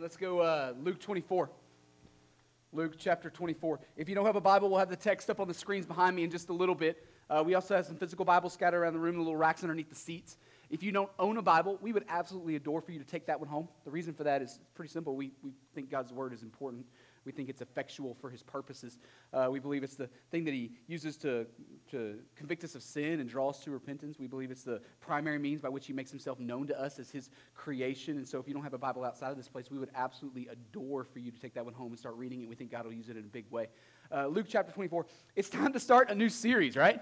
let's go uh, Luke 24. Luke chapter 24. If you don't have a Bible, we'll have the text up on the screens behind me in just a little bit. Uh, we also have some physical Bibles scattered around the room, the little racks underneath the seats. If you don't own a Bible, we would absolutely adore for you to take that one home. The reason for that is pretty simple. We, we think God's Word is important. We think it's effectual for His purposes. Uh, we believe it's the thing that He uses to, to convict us of sin and draw us to repentance. We believe it's the primary means by which He makes Himself known to us as His creation. And so if you don't have a Bible outside of this place, we would absolutely adore for you to take that one home and start reading it. We think God will use it in a big way. Uh, Luke chapter 24. It's time to start a new series, right?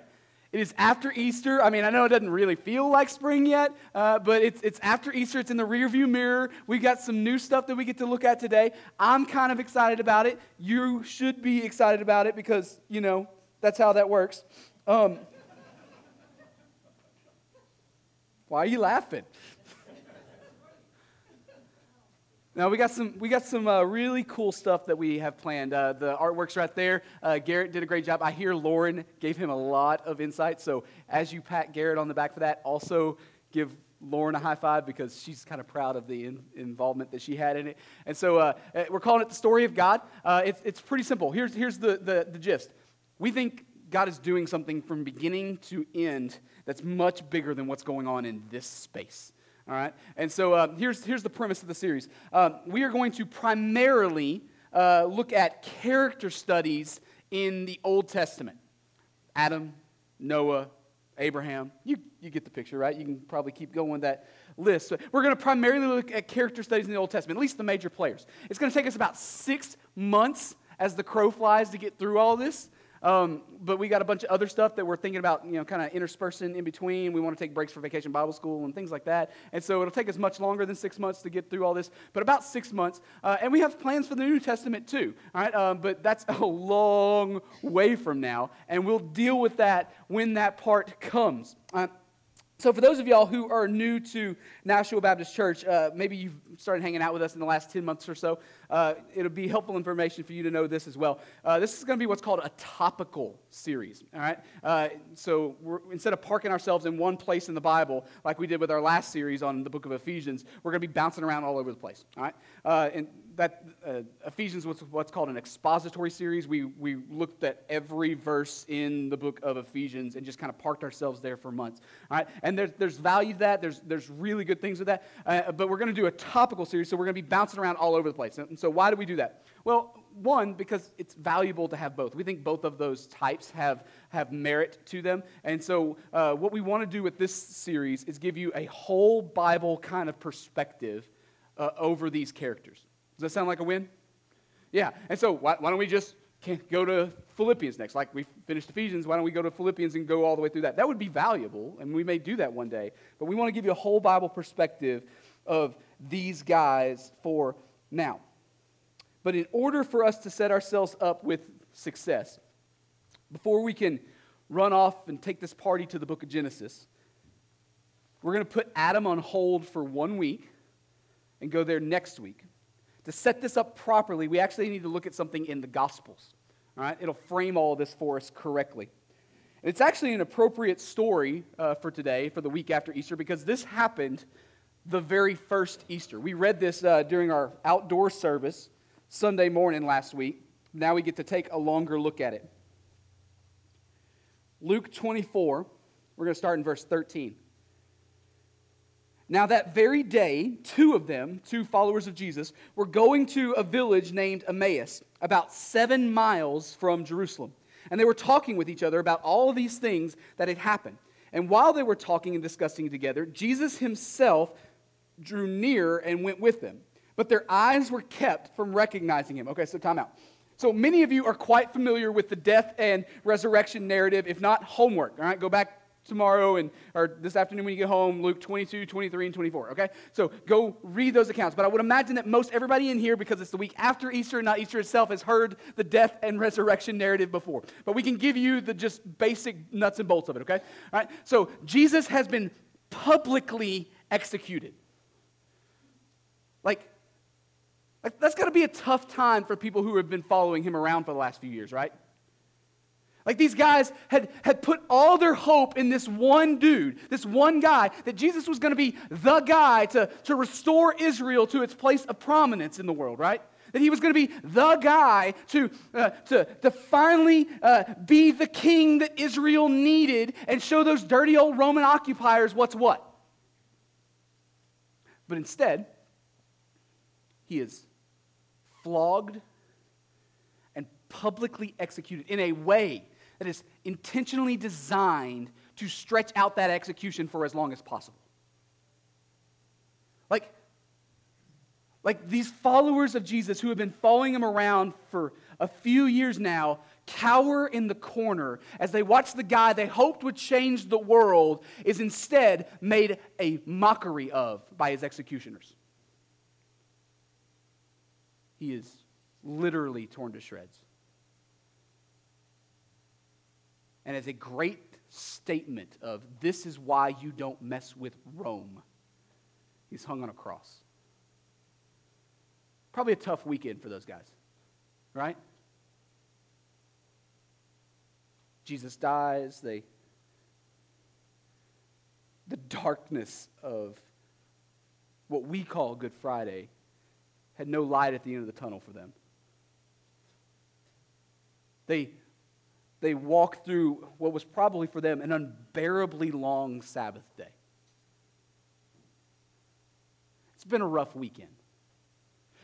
It is after Easter. I mean, I know it doesn't really feel like spring yet, uh, but it's, it's after Easter. It's in the rearview mirror. We've got some new stuff that we get to look at today. I'm kind of excited about it. You should be excited about it because, you know, that's how that works. Um, why are you laughing? Now we got some we got some uh, really cool stuff that we have planned. Uh, the artwork's right there. Uh, Garrett did a great job. I hear Lauren gave him a lot of insight. So as you pat Garrett on the back for that, also give Lauren a high five because she's kind of proud of the in, involvement that she had in it. And so uh, we're calling it the story of God. Uh, it's it's pretty simple. Here's here's the, the the gist. We think God is doing something from beginning to end that's much bigger than what's going on in this space. All right? And so uh, here's, here's the premise of the series. Um, we are going to primarily uh, look at character studies in the Old Testament Adam, Noah, Abraham. You, you get the picture, right? You can probably keep going with that list. So we're going to primarily look at character studies in the Old Testament, at least the major players. It's going to take us about six months as the crow flies to get through all this. Um, but we got a bunch of other stuff that we're thinking about, you know, kind of interspersing in between. We want to take breaks for vacation Bible school and things like that. And so it'll take us much longer than six months to get through all this, but about six months. Uh, and we have plans for the New Testament too, all right? Um, but that's a long way from now. And we'll deal with that when that part comes. Uh, so, for those of y'all who are new to Nashua Baptist Church, uh, maybe you've started hanging out with us in the last 10 months or so, uh, it'll be helpful information for you to know this as well. Uh, this is going to be what's called a topical series, all right? Uh, so, instead of parking ourselves in one place in the Bible, like we did with our last series on the book of Ephesians, we're going to be bouncing around all over the place, all right? Uh, and that uh, Ephesians was what's called an expository series. We, we looked at every verse in the book of Ephesians and just kind of parked ourselves there for months. All right? And there's, there's value to that. There's, there's really good things with that. Uh, but we're going to do a topical series, so we're going to be bouncing around all over the place. And so why do we do that? Well, one, because it's valuable to have both. We think both of those types have, have merit to them. And so, uh, what we want to do with this series is give you a whole Bible kind of perspective uh, over these characters. Does that sound like a win? Yeah. And so why, why don't we just go to Philippians next? Like we finished Ephesians, why don't we go to Philippians and go all the way through that? That would be valuable, and we may do that one day. But we want to give you a whole Bible perspective of these guys for now. But in order for us to set ourselves up with success, before we can run off and take this party to the book of Genesis, we're going to put Adam on hold for one week and go there next week to set this up properly, we actually need to look at something in the Gospels. All right? It'll frame all of this for us correctly. It's actually an appropriate story uh, for today, for the week after Easter, because this happened the very first Easter. We read this uh, during our outdoor service Sunday morning last week. Now we get to take a longer look at it. Luke 24, we're going to start in verse 13. Now, that very day, two of them, two followers of Jesus, were going to a village named Emmaus, about seven miles from Jerusalem. And they were talking with each other about all these things that had happened. And while they were talking and discussing together, Jesus himself drew near and went with them. But their eyes were kept from recognizing him. Okay, so time out. So many of you are quite familiar with the death and resurrection narrative, if not homework. All right, go back tomorrow and or this afternoon when you get home luke 22 23 and 24 okay? So go read those accounts. But i would imagine that most everybody in here because it's the week after easter not easter itself has heard the death and resurrection narrative before. But we can give you the just basic nuts and bolts of it okay? All right? So jesus has been publicly executed. Like that's got to be a tough time for people who have been following him around for the last few years right Like these guys had, had put all their hope in this one dude, this one guy, that Jesus was going to be the guy to, to restore Israel to its place of prominence in the world, right? That he was going to be the guy to, uh, to, to finally uh, be the king that Israel needed and show those dirty old Roman occupiers what's what. But instead, he is flogged and publicly executed in a way that is intentionally designed to stretch out that execution for as long as possible. Like, like these followers of Jesus who have been following him around for a few years now cower in the corner as they watch the guy they hoped would change the world is instead made a mockery of by his executioners. He is literally torn to shreds. And as a great statement of this is why you don't mess with Rome. He's hung on a cross. Probably a tough weekend for those guys, right? Jesus dies, they the darkness of what we call Good Friday had no light at the end of the tunnel for them. They they walk through what was probably for them an unbearably long Sabbath day. It's been a rough weekend.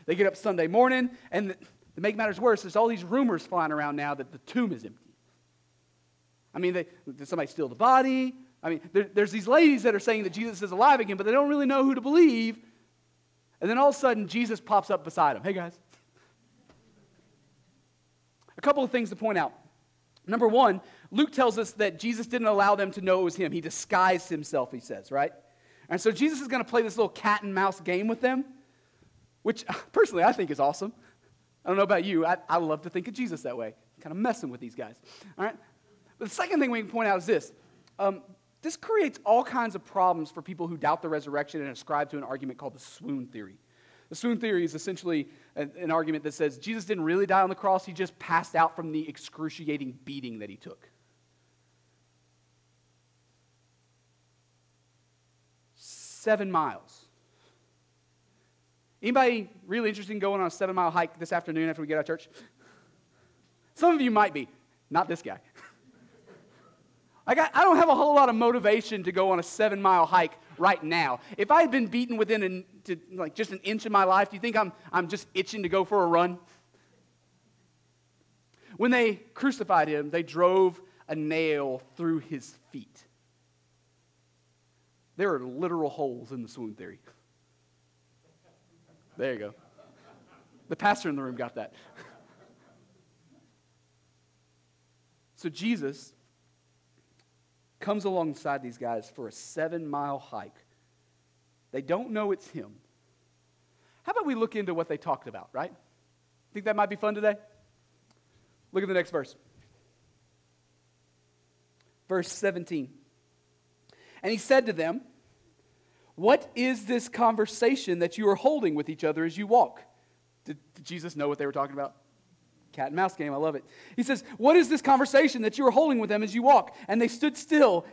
They get up Sunday morning, and to make matters worse, there's all these rumors flying around now that the tomb is empty. I mean, they, did somebody steal the body? I mean, there, there's these ladies that are saying that Jesus is alive again, but they don't really know who to believe. And then all of a sudden, Jesus pops up beside them. Hey, guys. A couple of things to point out. Number one, Luke tells us that Jesus didn't allow them to know it was him. He disguised himself, he says, right? And so Jesus is going to play this little cat and mouse game with them, which personally I think is awesome. I don't know about you. I, I love to think of Jesus that way, kind of messing with these guys. All right? But the second thing we can point out is this um, this creates all kinds of problems for people who doubt the resurrection and ascribe to an argument called the swoon theory. The swoon theory is essentially an, argument that says Jesus didn't really die on the cross, he just passed out from the excruciating beating that he took. Seven miles. Anybody really interested in going on a seven mile hike this afternoon after we get out of church? Some of you might be. Not this guy. I, got, I don't have a whole lot of motivation to go on a seven mile hike right now. If I had been beaten within an, to, like just an inch of my life, do you think I'm, I'm just itching to go for a run? When they crucified him, they drove a nail through his feet. There are literal holes in the swoon theory. There you go. The pastor in the room got that. so Jesus comes alongside these guys for a seven mile hike. They don't know it's him. How about we look into what they talked about, right? Think that might be fun today? Look at the next verse. Verse 17. And he said to them, What is this conversation that you are holding with each other as you walk? Did, did Jesus know what they were talking about? Cat and mouse game, I love it. He says, What is this conversation that you are holding with them as you walk? And they stood still,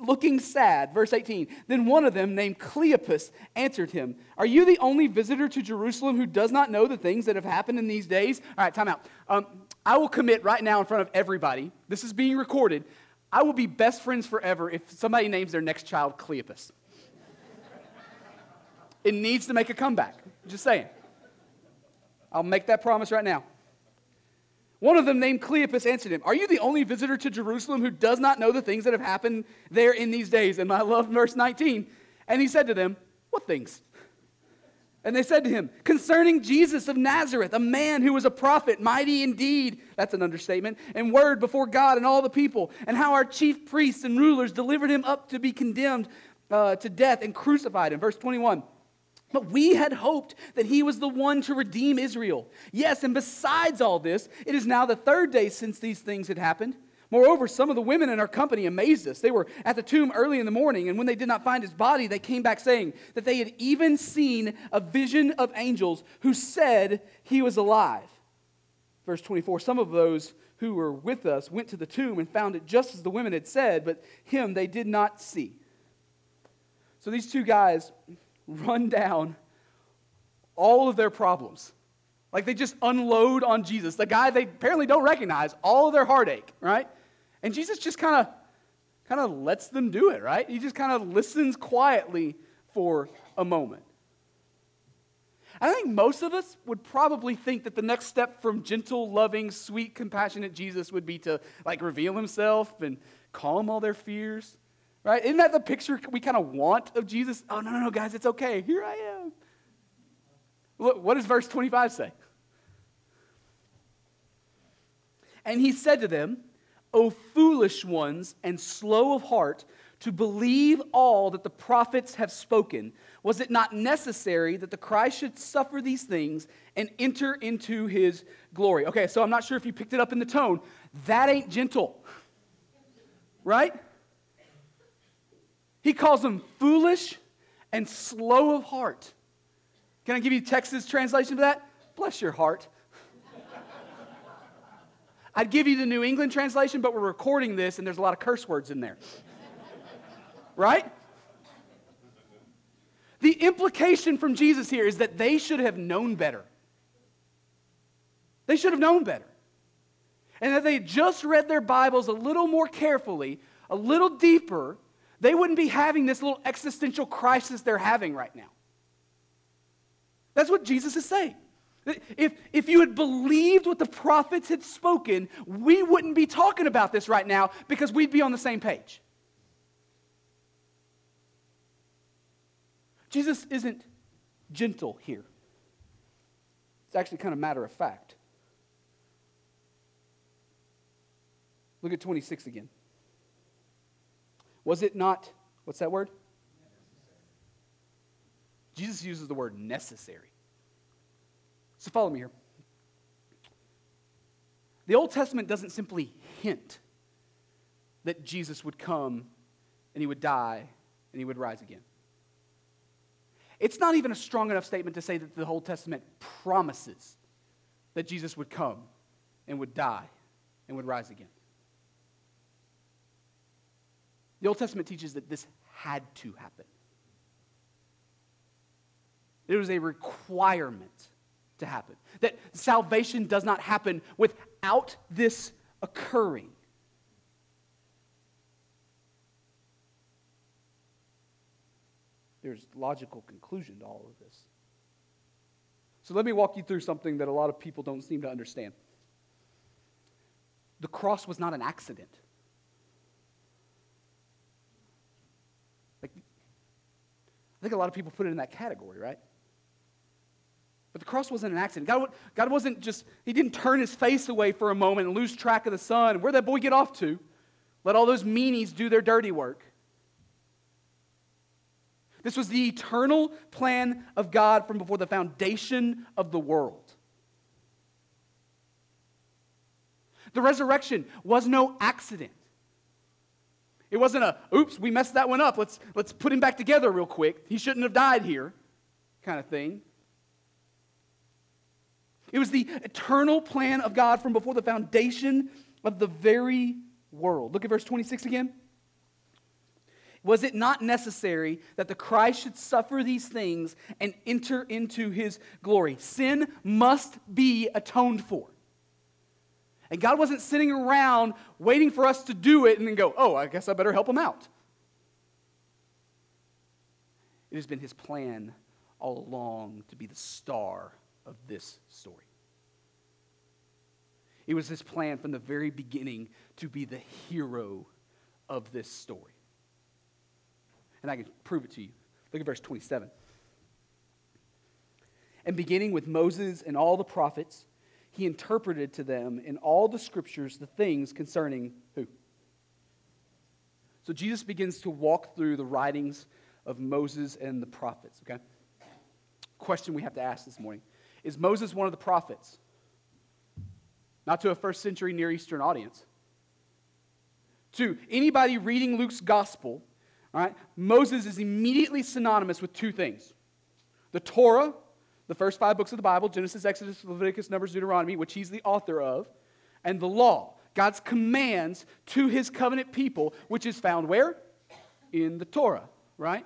looking sad. Verse 18. Then one of them, named Cleopas, answered him, Are you the only visitor to Jerusalem who does not know the things that have happened in these days? All right, time out. Um, I will commit right now in front of everybody, this is being recorded. I will be best friends forever if somebody names their next child Cleopas. it needs to make a comeback. Just saying. I'll make that promise right now. One of them, named Cleopas, answered him, Are you the only visitor to Jerusalem who does not know the things that have happened there in these days? And I love verse 19. And he said to them, What things? And they said to him, Concerning Jesus of Nazareth, a man who was a prophet, mighty indeed, that's an understatement, and word before God and all the people, and how our chief priests and rulers delivered him up to be condemned uh, to death and crucified him. Verse 21. But we had hoped that he was the one to redeem Israel. Yes, and besides all this, it is now the third day since these things had happened. Moreover, some of the women in our company amazed us. They were at the tomb early in the morning, and when they did not find his body, they came back saying that they had even seen a vision of angels who said he was alive. Verse 24 Some of those who were with us went to the tomb and found it just as the women had said, but him they did not see. So these two guys run down all of their problems. Like they just unload on Jesus, the guy they apparently don't recognize, all of their heartache, right? And Jesus just kind of kind of lets them do it, right? He just kind of listens quietly for a moment. I think most of us would probably think that the next step from gentle, loving, sweet, compassionate Jesus would be to like reveal himself and calm all their fears. Right? Isn't that the picture we kind of want of Jesus? Oh, no, no, no, guys, it's okay. Here I am. Look, what does verse 25 say? And he said to them, O foolish ones and slow of heart to believe all that the prophets have spoken, was it not necessary that the Christ should suffer these things and enter into his glory? Okay, so I'm not sure if you picked it up in the tone. That ain't gentle, right? He calls them foolish and slow of heart. Can I give you Texas translation for that? Bless your heart. I'd give you the New England translation, but we're recording this and there's a lot of curse words in there. right? The implication from Jesus here is that they should have known better. They should have known better. And that they just read their Bibles a little more carefully, a little deeper, they wouldn't be having this little existential crisis they're having right now. That's what Jesus is saying. If, if you had believed what the prophets had spoken, we wouldn't be talking about this right now because we'd be on the same page. Jesus isn't gentle here, it's actually kind of matter of fact. Look at 26 again. Was it not, what's that word? Jesus uses the word necessary. So follow me here. The Old Testament doesn't simply hint that Jesus would come and he would die and he would rise again. It's not even a strong enough statement to say that the Old Testament promises that Jesus would come and would die and would rise again. The Old Testament teaches that this had to happen. It was a requirement to happen. That salvation does not happen without this occurring. There's logical conclusion to all of this. So let me walk you through something that a lot of people don't seem to understand. The cross was not an accident. Like, I think a lot of people put it in that category, right? But the cross wasn't an accident. God, God wasn't just, He didn't turn His face away for a moment and lose track of the son. Where'd that boy get off to? Let all those meanies do their dirty work. This was the eternal plan of God from before the foundation of the world. The resurrection was no accident. It wasn't a, oops, we messed that one up. Let's, let's put him back together real quick. He shouldn't have died here, kind of thing. It was the eternal plan of God from before the foundation of the very world. Look at verse 26 again. Was it not necessary that the Christ should suffer these things and enter into his glory? Sin must be atoned for. And God wasn't sitting around waiting for us to do it and then go, oh, I guess I better help him out. It has been his plan all along to be the star of this story. It was his plan from the very beginning to be the hero of this story. And I can prove it to you. Look at verse 27. And beginning with Moses and all the prophets, he interpreted to them in all the scriptures the things concerning who? So Jesus begins to walk through the writings of Moses and the prophets, okay? Question we have to ask this morning is Moses one of the prophets? Not to a first century Near Eastern audience. To anybody reading Luke's gospel, all right, Moses is immediately synonymous with two things the Torah, the first five books of the Bible Genesis, Exodus, Leviticus, Numbers, Deuteronomy, which he's the author of, and the law, God's commands to his covenant people, which is found where? In the Torah, right?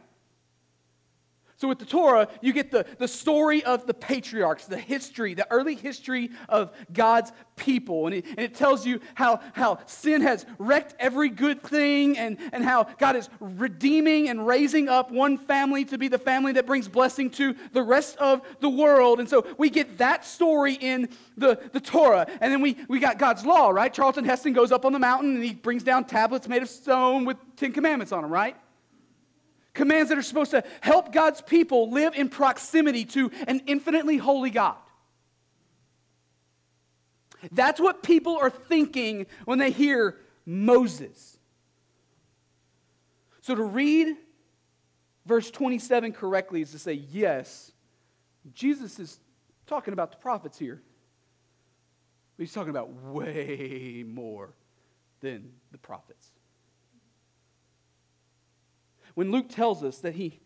So, with the Torah, you get the, the story of the patriarchs, the history, the early history of God's people. And it, and it tells you how, how sin has wrecked every good thing and, and how God is redeeming and raising up one family to be the family that brings blessing to the rest of the world. And so, we get that story in the, the Torah. And then we, we got God's law, right? Charlton Heston goes up on the mountain and he brings down tablets made of stone with Ten Commandments on them, right? Commands that are supposed to help God's people live in proximity to an infinitely holy God. That's what people are thinking when they hear Moses. So to read verse 27 correctly is to say, yes, Jesus is talking about the prophets here. But he's talking about way more than the prophets. When Luke tells us that he,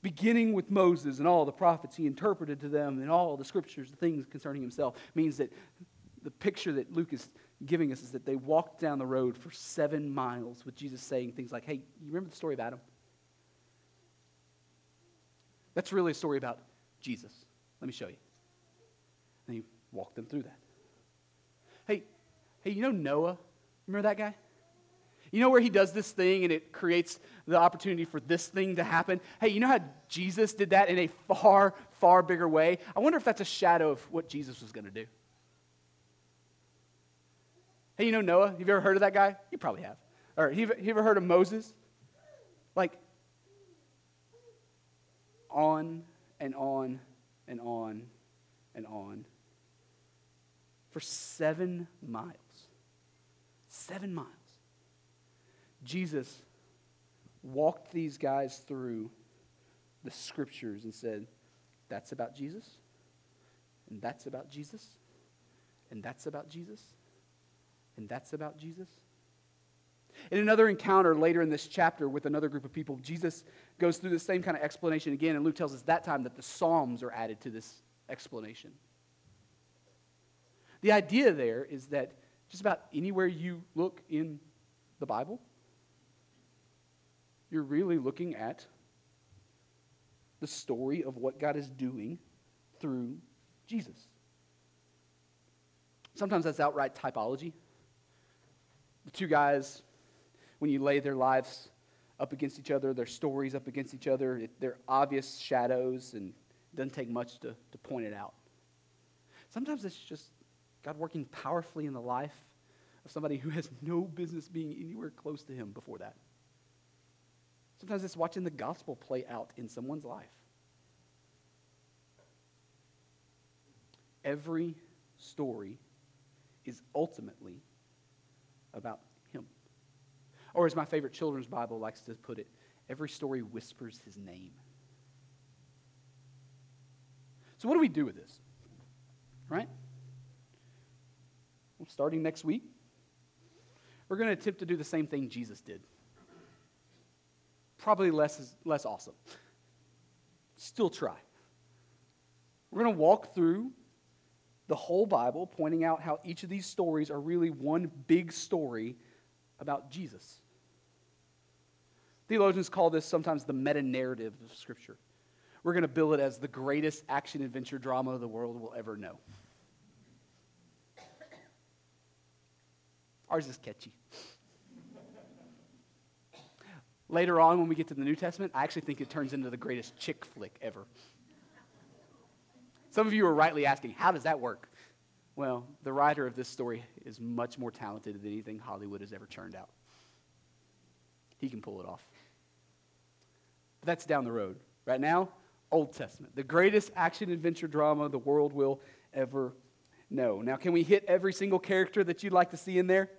beginning with Moses and all the prophets, he interpreted to them and all the scriptures, the things concerning himself, means that the picture that Luke is giving us is that they walked down the road for seven miles with Jesus saying things like, Hey, you remember the story of Adam? That's really a story about Jesus. Let me show you. And he walked them through that. Hey, hey, you know Noah? Remember that guy? You know where he does this thing and it creates the opportunity for this thing to happen? Hey, you know how Jesus did that in a far, far bigger way? I wonder if that's a shadow of what Jesus was going to do. Hey, you know Noah? Have you ever heard of that guy? You probably have. Or have you ever heard of Moses? Like, on and on and on and on for seven miles. Seven miles. Jesus walked these guys through the scriptures and said, That's about Jesus, and that's about Jesus, and that's about Jesus, and that's about Jesus. In another encounter later in this chapter with another group of people, Jesus goes through the same kind of explanation again, and Luke tells us that time that the Psalms are added to this explanation. The idea there is that just about anywhere you look in the Bible, you're really looking at the story of what God is doing through Jesus. Sometimes that's outright typology. The two guys, when you lay their lives up against each other, their stories up against each other, they're obvious shadows, and it doesn't take much to, to point it out. Sometimes it's just God working powerfully in the life of somebody who has no business being anywhere close to Him before that. Sometimes it's watching the gospel play out in someone's life. Every story is ultimately about Him. Or, as my favorite children's Bible likes to put it, every story whispers His name. So, what do we do with this? Right? Well, starting next week, we're going to attempt to do the same thing Jesus did probably less, less awesome. Still try. We're going to walk through the whole Bible, pointing out how each of these stories are really one big story about Jesus. Theologians call this sometimes the meta narrative of Scripture. We're going to bill it as the greatest action adventure drama the world will ever know. Ours is catchy. Later on, when we get to the New Testament, I actually think it turns into the greatest chick flick ever. Some of you are rightly asking, how does that work? Well, the writer of this story is much more talented than anything Hollywood has ever churned out. He can pull it off. But that's down the road. Right now, Old Testament, the greatest action adventure drama the world will ever know. Now, can we hit every single character that you'd like to see in there?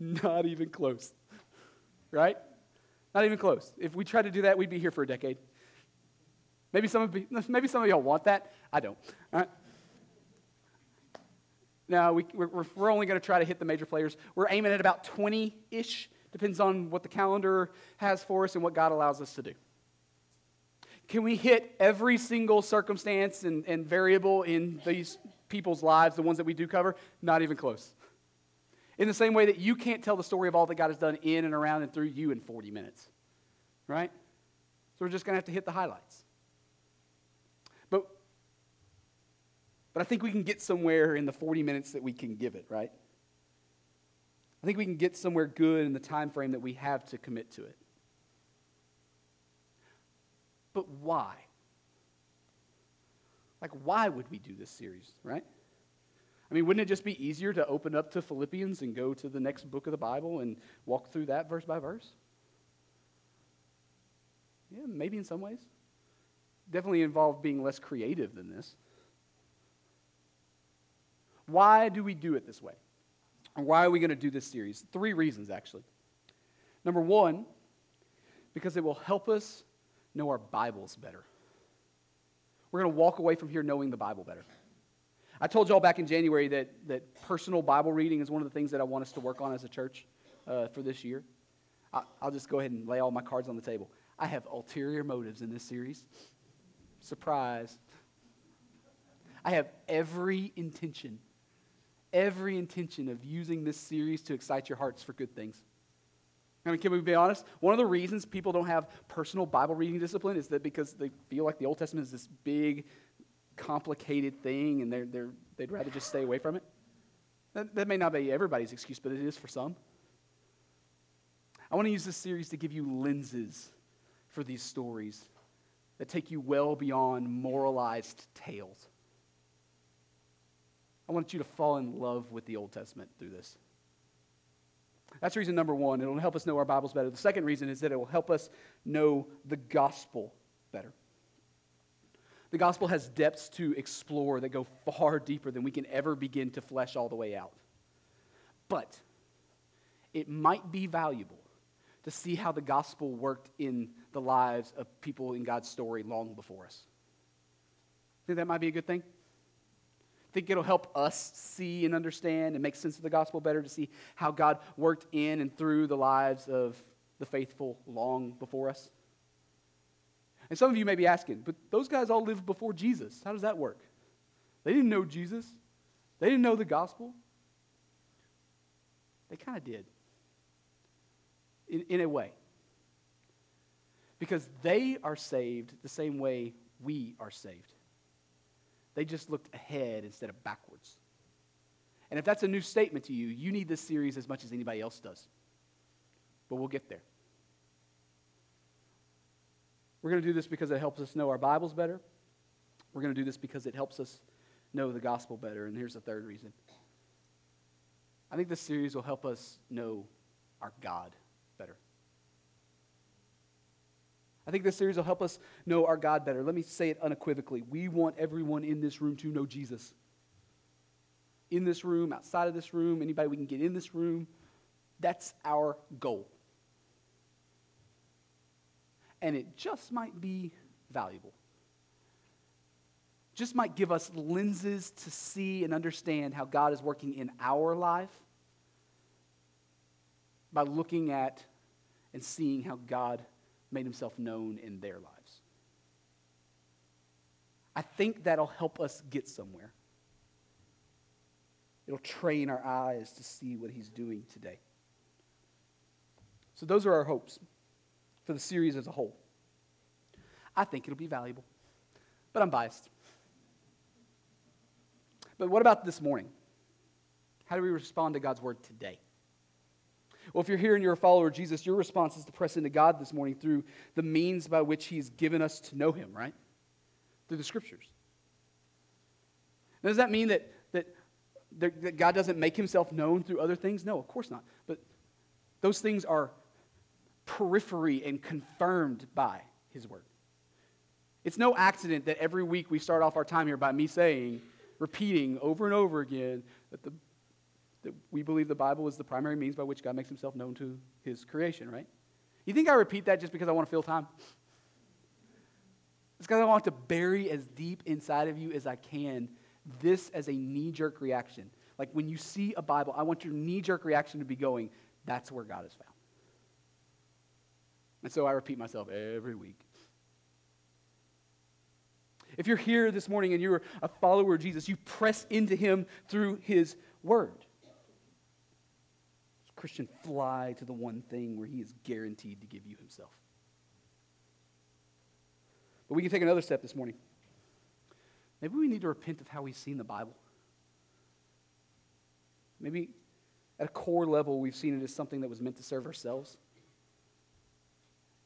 Not even close. Right? Not even close. If we tried to do that, we'd be here for a decade. Maybe some of, you, maybe some of y'all want that. I don't. All right? Now, we, we're, we're only going to try to hit the major players. We're aiming at about 20 ish. Depends on what the calendar has for us and what God allows us to do. Can we hit every single circumstance and, and variable in these people's lives, the ones that we do cover? Not even close. In the same way that you can't tell the story of all that God has done in and around and through you in 40 minutes. Right? So we're just going to have to hit the highlights. But, but I think we can get somewhere in the 40 minutes that we can give it, right? I think we can get somewhere good in the time frame that we have to commit to it. But why? Like, why would we do this series, right? I mean, wouldn't it just be easier to open up to Philippians and go to the next book of the Bible and walk through that verse by verse? Yeah, maybe in some ways. Definitely involved being less creative than this. Why do we do it this way? Why are we going to do this series? Three reasons, actually. Number one, because it will help us know our Bibles better. We're going to walk away from here knowing the Bible better. I told y'all back in January that, that personal Bible reading is one of the things that I want us to work on as a church uh, for this year. I, I'll just go ahead and lay all my cards on the table. I have ulterior motives in this series. Surprise. I have every intention, every intention of using this series to excite your hearts for good things. I mean, can we be honest? One of the reasons people don't have personal Bible reading discipline is that because they feel like the Old Testament is this big, complicated thing and they're, they're, they'd rather just stay away from it. That, that may not be everybody's excuse, but it is for some. I want to use this series to give you lenses for these stories that take you well beyond moralized tales. I want you to fall in love with the Old Testament through this. That's reason number one. It'll help us know our Bibles better. The second reason is that it will help us know the gospel better. The gospel has depths to explore that go far deeper than we can ever begin to flesh all the way out. But it might be valuable to see how the gospel worked in the lives of people in God's story long before us. Think that might be a good thing? think it'll help us see and understand and make sense of the gospel better to see how God worked in and through the lives of the faithful long before us? And some of you may be asking, but those guys all lived before Jesus. How does that work? They didn't know Jesus, they didn't know the gospel. They kind of did, in, in a way. Because they are saved the same way we are saved. They just looked ahead instead of backwards. And if that's a new statement to you, you need this series as much as anybody else does. But we'll get there. We're going to do this because it helps us know our Bibles better. We're going to do this because it helps us know the gospel better. And here's the third reason I think this series will help us know our God better. I think this series will help us know our God better. Let me say it unequivocally. We want everyone in this room to know Jesus. In this room, outside of this room, anybody we can get in this room, that's our goal. And it just might be valuable. Just might give us lenses to see and understand how God is working in our life by looking at and seeing how God made himself known in their lives. I think that'll help us get somewhere. It'll train our eyes to see what he's doing today. So, those are our hopes for the series as a whole. I think it'll be valuable, but I'm biased. But what about this morning? How do we respond to God's word today? Well, if you're here and you're a follower of Jesus, your response is to press into God this morning through the means by which He's given us to know Him, right? Through the Scriptures. Now, does that mean that, that, that God doesn't make Himself known through other things? No, of course not. But those things are periphery and confirmed by His Word. It's no accident that every week we start off our time here by me saying, repeating over and over again, that the that we believe the Bible is the primary means by which God makes himself known to his creation, right? You think I repeat that just because I want to fill time? It's because I want to bury as deep inside of you as I can this as a knee jerk reaction. Like when you see a Bible, I want your knee jerk reaction to be going, that's where God is found. And so I repeat myself every week. If you're here this morning and you're a follower of Jesus, you press into him through his word. Christian, fly to the one thing where He is guaranteed to give you Himself. But we can take another step this morning. Maybe we need to repent of how we've seen the Bible. Maybe at a core level, we've seen it as something that was meant to serve ourselves.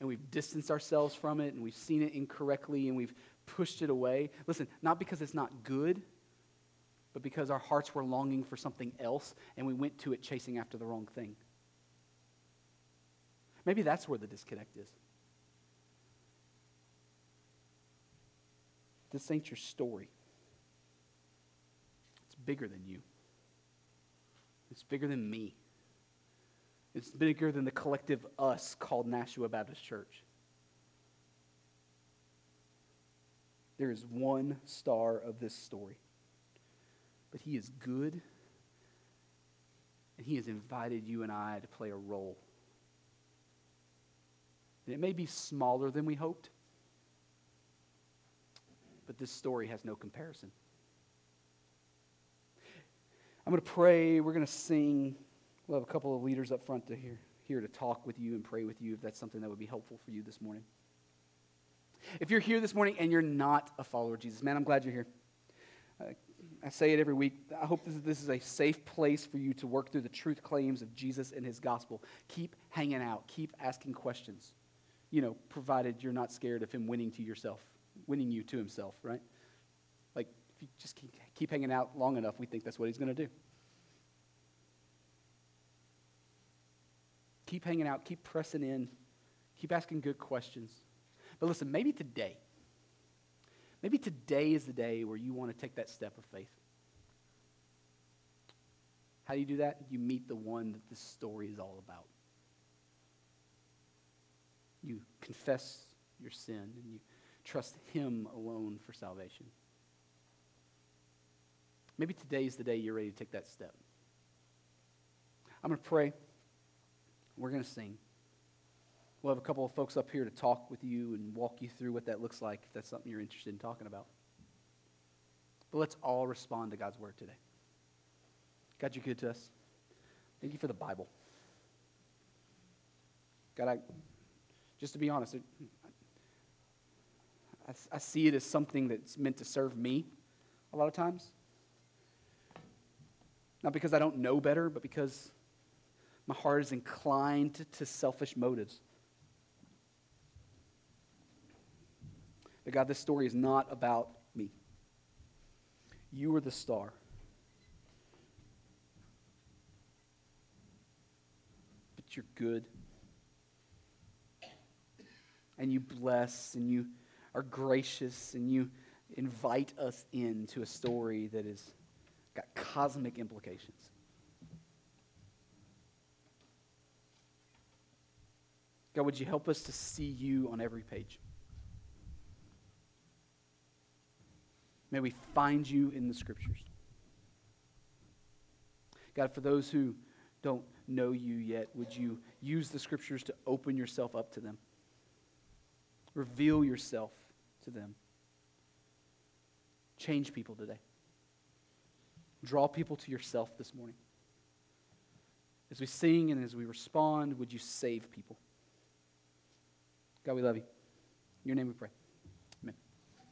And we've distanced ourselves from it, and we've seen it incorrectly, and we've pushed it away. Listen, not because it's not good, but because our hearts were longing for something else, and we went to it chasing after the wrong thing. Maybe that's where the disconnect is. This ain't your story. It's bigger than you. It's bigger than me. It's bigger than the collective us called Nashua Baptist Church. There is one star of this story. But he is good, and he has invited you and I to play a role. And it may be smaller than we hoped, but this story has no comparison. I'm going to pray. We're going to sing. We'll have a couple of leaders up front to here, here to talk with you and pray with you if that's something that would be helpful for you this morning. If you're here this morning and you're not a follower of Jesus, man, I'm glad you're here. I say it every week. I hope this is, this is a safe place for you to work through the truth claims of Jesus and his gospel. Keep hanging out, keep asking questions. You know, provided you're not scared of him winning to yourself winning you to himself, right? Like, if you just keep, keep hanging out long enough, we think that's what he's going to do. Keep hanging out, keep pressing in, keep asking good questions. But listen, maybe today, maybe today is the day where you want to take that step of faith. How do you do that? You meet the one that this story is all about. You confess your sin and you trust Him alone for salvation. Maybe today is the day you're ready to take that step. I'm going to pray. We're going to sing. We'll have a couple of folks up here to talk with you and walk you through what that looks like if that's something you're interested in talking about. But let's all respond to God's word today. God, you're good to us. Thank you for the Bible. God, I, just to be honest, I, I see it as something that's meant to serve me a lot of times. Not because I don't know better, but because my heart is inclined to, selfish motives. But God, this story is not about me. You are the star. But you're good. And you bless and you are gracious and you invite us into a story that has got cosmic implications. God, would you help us to see you on every page? May we find you in the scriptures. God, for those who don't know you yet, would you use the scriptures to open yourself up to them? Reveal yourself to them. Change people today. Draw people to yourself this morning. As we sing and as we respond, would you save people? God, we love you. In your name we pray.